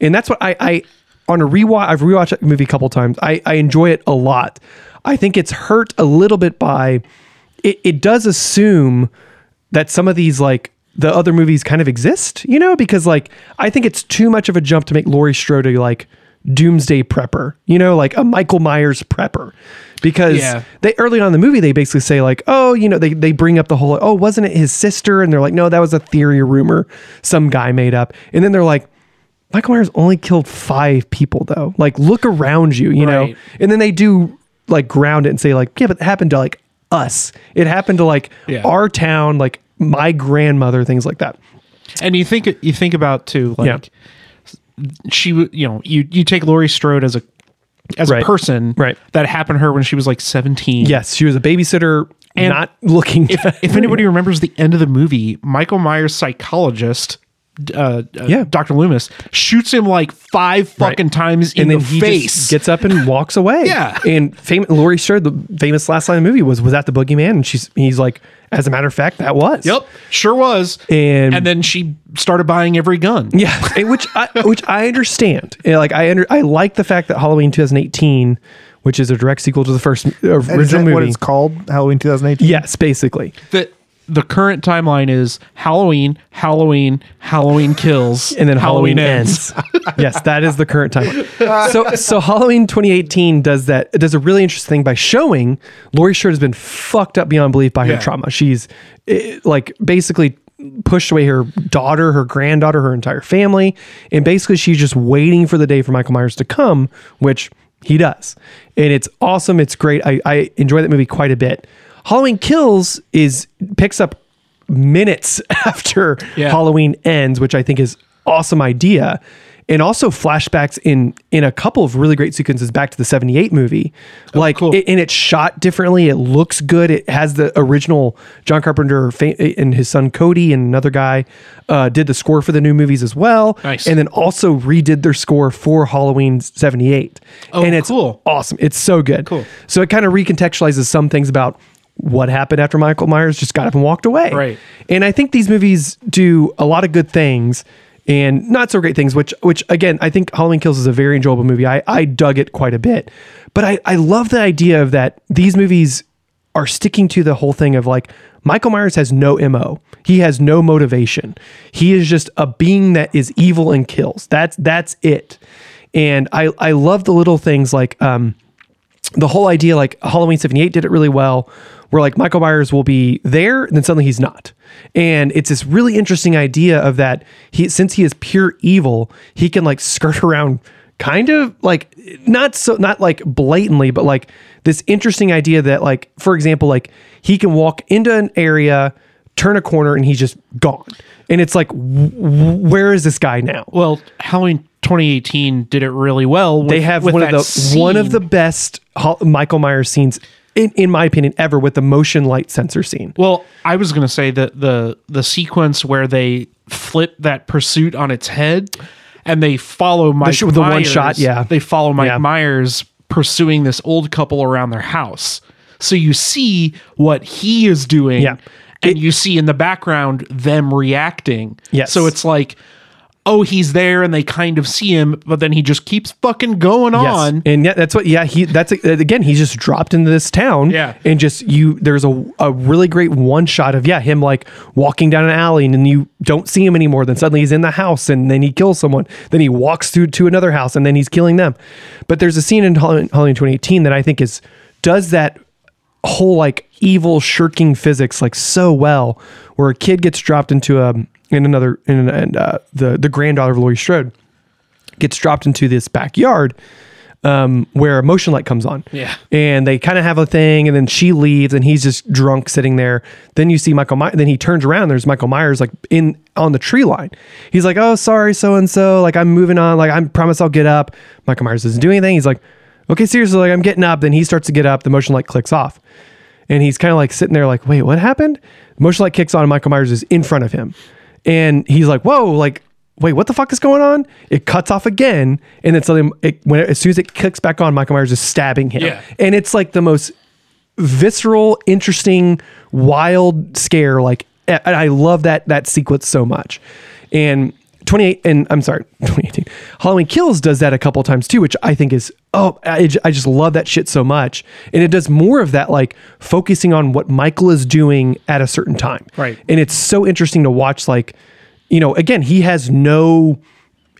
and that's what I, I on a rewatch. I've rewatched that movie a couple times. I, I enjoy it a lot. I think it's hurt a little bit by it. It does assume that some of these like the other movies kind of exist, you know, because like I think it's too much of a jump to make Laurie Strode like doomsday prepper, you know, like a Michael Myers prepper. Because Yeah. they early on in the movie they basically say like, oh, you know, they they bring up the whole oh, wasn't it his sister? And they're like, no, that was a theory or rumor some guy made up. And then they're like, Michael Myers only killed five people though. Like look around you, you know. And then they do like ground it and say like, yeah, but it happened to like us. It happened to like Yeah. our town, like my grandmother, things like that. And you think you think about too like Yeah. she you know, you you take Laurie Strode as a as Right. a person Right. that happened to her when she was like 17. Yes, she was a babysitter, And not looking. if if anybody remembers the end of the movie, Michael Myers' psychologist uh, uh, Yeah. Dr. Loomis shoots him like five fucking times in and then the he face. just gets up and walks away. Yeah. And famous Laurie Strode, the famous last line of the movie was, was that the boogeyman? And she's he's like, as a matter of fact, that was. Yep, sure was. And- and then she started buying every gun. Yeah, and which I which I understand. And, like I under I like the fact that Halloween 2018, which is a direct sequel to the first uh, is original that movie. what it's called? Halloween 2018. yes, basically. The the current timeline is Halloween, Halloween, Halloween kills, and then Halloween, ends. yes, that is the current timeline. So, so Halloween 2018 does that. It does a really interesting thing by showing Laurie Strode has been fucked up beyond belief by her Yeah. trauma. She's eh, like basically pushed away her daughter, her granddaughter, her entire family, and basically she's just waiting for the day for Michael Myers to come, which he does, and it's awesome. It's great. I, I enjoy that movie quite a bit. Halloween Kills is picks up minutes after Yeah. Halloween ends, which I think is awesome idea. And also flashbacks in in a couple of really great sequences back to the 78 movie. like cool. it, and it's shot differently. It looks good. It has the original John Carpenter and his son Cody and another guy uh, did the score for the new movies as well. Nice. And then also redid their score for Halloween 78. Oh, and it's cool. awesome. It's so good. Cool. So it kind of recontextualizes some things about what happened after Michael Myers just got up and walked away. Right. And I think these movies do a lot of good things and not so great things, which which again, I think Halloween Kills is a very enjoyable movie. I, I dug it quite a bit. But I, I love the idea of that these movies are sticking to the whole thing of like Michael Myers has no MO. He has no motivation. He is just a being that is evil and kills. That's that's it. And I I love the little things like um the whole idea like Halloween 78 did it really well where like Michael Myers will be there and then suddenly he's not. And it's this really interesting idea of that he since he is pure evil, he can like skirt around kind of like not so not like blatantly but like this interesting idea that like for example like he can walk into an area turn a corner and he's just gone. And it's like w- w- where is this guy now? Well, Halloween 2018 did it really well. With, they have one of the one of the best Michael Myers scenes in, in my opinion ever with the motion light sensor scene. Well, I was going to say that the the sequence where they flip that pursuit on its head and they follow Mike sh- the one shot, yeah. They follow Mike Yeah. Myers pursuing this old couple around their house. So you see what he is doing Yeah. and you see in the background them reacting. Yes. So it's like oh, he's there and they kind of see him, but then he just keeps fucking going Yes. on. And yeah, that's what. Yeah, he. That's again. He's just dropped into this town. Yeah. and just you. There's a a really great one shot of yeah him like walking down an alley, and then you don't see him anymore. Then suddenly he's in the house, and then he kills someone. Then he walks through to another house, and then he's killing them. But there's a scene in Halloween, Halloween 2018 that I think is does that whole like evil shirking physics like so well, where a kid gets dropped into a in another in and uh, the the granddaughter of Laurie Strode gets dropped into this backyard um, where a motion light comes on. Yeah. And they kind of have a thing, and then she leaves, and he's just drunk sitting there. Then you see Michael Myers. Then he turns around. And there's Michael Myers like in on the tree line. He's like, "Oh, sorry, so and so. Like I'm moving on. Like I promise I'll get up." Michael Myers doesn't do anything. He's like, "Okay, seriously, like I'm getting up." Then he starts to get up. The motion light clicks off, and he's kind of like sitting there, like, "Wait, what happened?" The motion light kicks on, and Michael Myers is in front of him, and he's like, "Whoa!" Like wait, what the fuck is going on? It cuts off again, and then suddenly, it, when as soon as it clicks back on, Michael Myers is stabbing him, Yeah. and it's like the most visceral, interesting, wild scare. Like, and I love that that sequence so much, and. 28 and I'm sorry 2018 Halloween Kills does that a couple times too which I think is oh I just love that shit so much. And it does more of that like focusing on what Michael is doing at a certain time. Right. and it's so interesting to watch like you know again he has no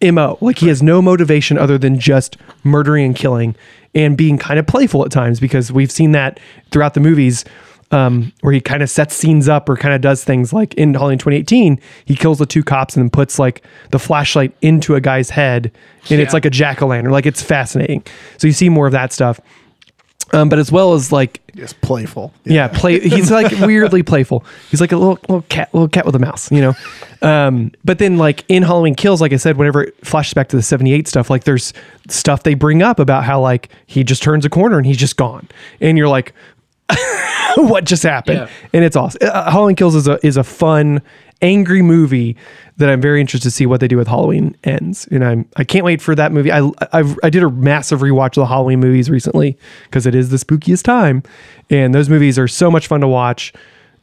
mo like he has no motivation other than just murdering and killing and being kind of playful at times because we've seen that throughout the movies um, where he kind of sets scenes up or kind of does things like in Halloween 2018 he kills the two cops and then puts like the flashlight into a guy's head and it's like a jack-o'-lantern like it's fascinating so you see more of that stuff um, but as well as like Just playful. yeah, play. He's like weirdly playful. He's like a little little cat, little cat with a mouse, you know. Um, but then like in Halloween Kills, like I said, whenever it flashes back to the '78 stuff, like there's stuff they bring up about how like he just turns a corner and he's just gone, and you're like, what just happened? Yeah. And it's awesome. Uh, Halloween Kills is a is a fun angry movie that I'm very interested to see what they do with Halloween ends. And I'm I can't wait for that movie. I I've, I did a massive rewatch of the Halloween movies recently because it is the spookiest time, and those movies are so much fun to watch.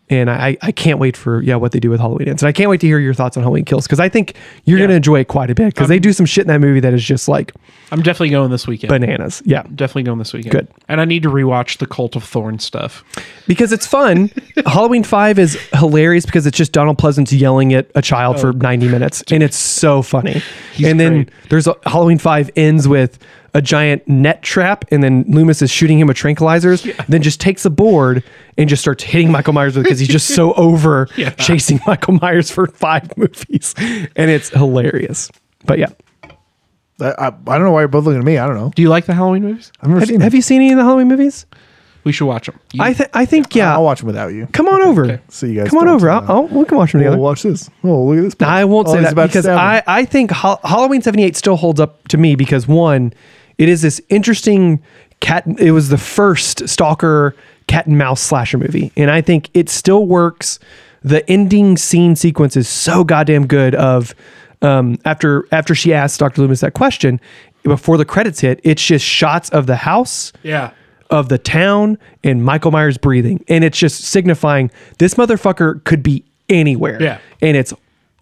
And I, I can't wait for yeah what they do with Halloween ends, and I can't wait to hear your thoughts on Halloween Kills because I think you're Yeah. gonna enjoy it quite a bit because they do some shit in that movie that is just like I'm definitely going this weekend. bananas. Yeah, definitely going this weekend. Good. And I need to rewatch the Cult of Thorn stuff. because it's fun. Halloween Five is hilarious because it's just Donald Pleasence yelling at a child for 90 minutes, and it's so funny. and then great. there's a, Halloween Five ends with a giant net trap, and then Loomis is shooting him with tranquilizers. Then just takes a board and just starts hitting Michael Myers with it because he's just so over Yeah. chasing Michael Myers for five movies, and it's hilarious. But yeah, I, I, I don't know why you're both looking at me. I don't know. Do you like the Halloween movies? I've never have, seen have it. you seen any of the Halloween movies? We should watch them. I think I think yeah. I'll watch them without you. Come on over. See you guys Come on over. do I'll. I'll, we can watch them together. Well, watch this. Oh, look at this. I won't Oh, say he's that because. I, I think ha- Halloween 78 still holds up to me because one, it is this interesting cat. It was the first stalker cat and mouse slasher movie. And I think it still works. The ending scene sequence is so goddamn good of um, after after she asked Dr. Loomis that question, before the credits hit, it's just shots of the house Yeah. of the town and Michael Myers breathing. And it's just signifying this motherfucker could be anywhere. Yeah. And it's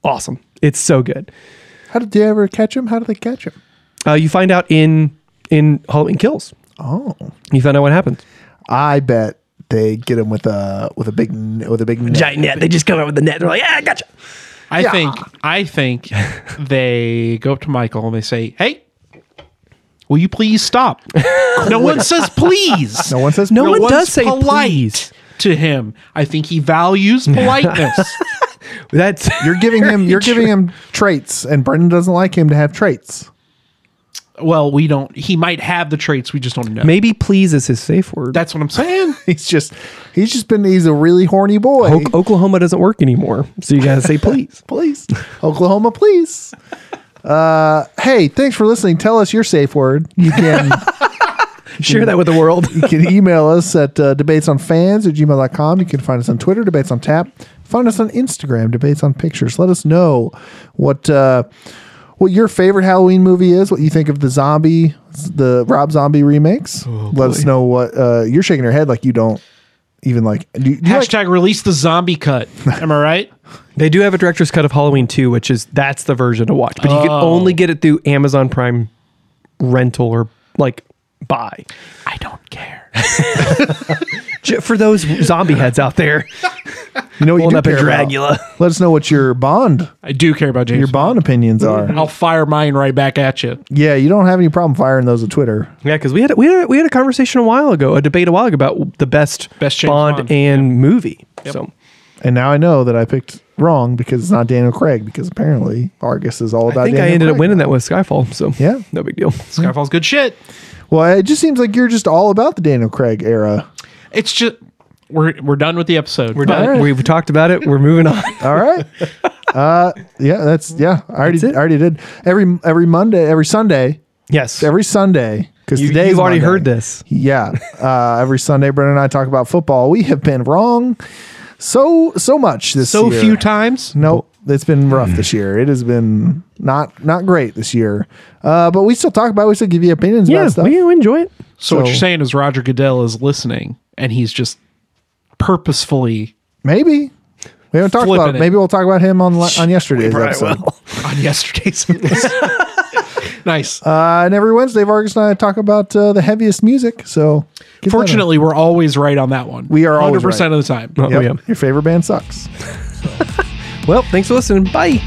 awesome. It's so good. How did they ever catch him? How did they catch him? Uh, you find out in in Halloween Kills. Oh, You found out what happens. I bet they get him with a with a big with a big net. Giant net. They just come out with the net. They're like, ah, gotcha. I Yeah. think I think they go up to Michael and they say, "Hey, will you please stop?" no one says please. No one says No one does say polite please. to him. I think he values politeness. That's You're giving him you're giving him traits, and Brendan doesn't like him to have traits. Well, we don't. He might have the traits we just don't know. maybe please is his safe word. That's what I'm saying. He's just he's just been he's a really horny boy. O- Oklahoma doesn't work anymore. So you gotta say please. please, Oklahoma, please. Uh, hey, thanks for listening. Tell us your safe word. You can Share that with the world. you can email us at uh, debatesonfans at gmail.com. You can find us on Twitter, Debates on Tap. Find us on Instagram, Debates on Pictures. Let us know what uh, what your favorite Halloween movie is, what you think of the zombie, the Rob Zombie remakes. Let us know what uh, you're shaking your head like you don't even like. Do you, do you like- Hashtag release the zombie cut. Am I right? They do have a director's cut of Halloween 2, which is that's the version to watch. But you can Oh. only get it through Amazon Prime rental or like buy. I don't care. For those zombie heads out there, you know what you pulling do up in care about? Dragula. Let us know what your Bond I do care about James. your Bond opinions mm-hmm. are. I'll fire mine right back at you. Yeah, you don't have any problem firing those at Twitter. Yeah, because we had a, we had a, we had a conversation a while ago, a debate a while ago about the best Best James Bond, Bond. and movie. So And now I know that I picked wrong because it's not Daniel Craig because apparently Argus is all about. I think I Daniel ended up Craig winning now. that with Skyfall. So Yeah. no big deal. Skyfall's good shit. Well, it just seems like you're just all about the Daniel Craig era. It's just we're we're done with the episode. We're done. right. We've talked about it. We're moving on. All right. uh, yeah, that's yeah. I already I already did every every Monday, every Sunday, yes. every Sunday because You, today you've already heard this. Yeah, uh, every Sunday, Brendan and I talk about football. We have been wrong so so much this so year. few times. Nope, it's been rough this year. It has been not not great this year. Uh, but we still talk about. it. We still give you opinions Yeah, about stuff. we, we enjoy it. So, what you're saying is Roger Goodell is listening and he's just purposefully Maybe we haven't talked about. it. it. Maybe we'll talk about him on on yesterday's episode. on yesterday's nice. Uh, and every Wednesday, Vargas and I talk about uh, the heaviest music. So Fortunately, we're always right on that one. We are 100% of the time. Oh. Yep, yeah. your favorite band sucks. Well, thanks for listening. Bye.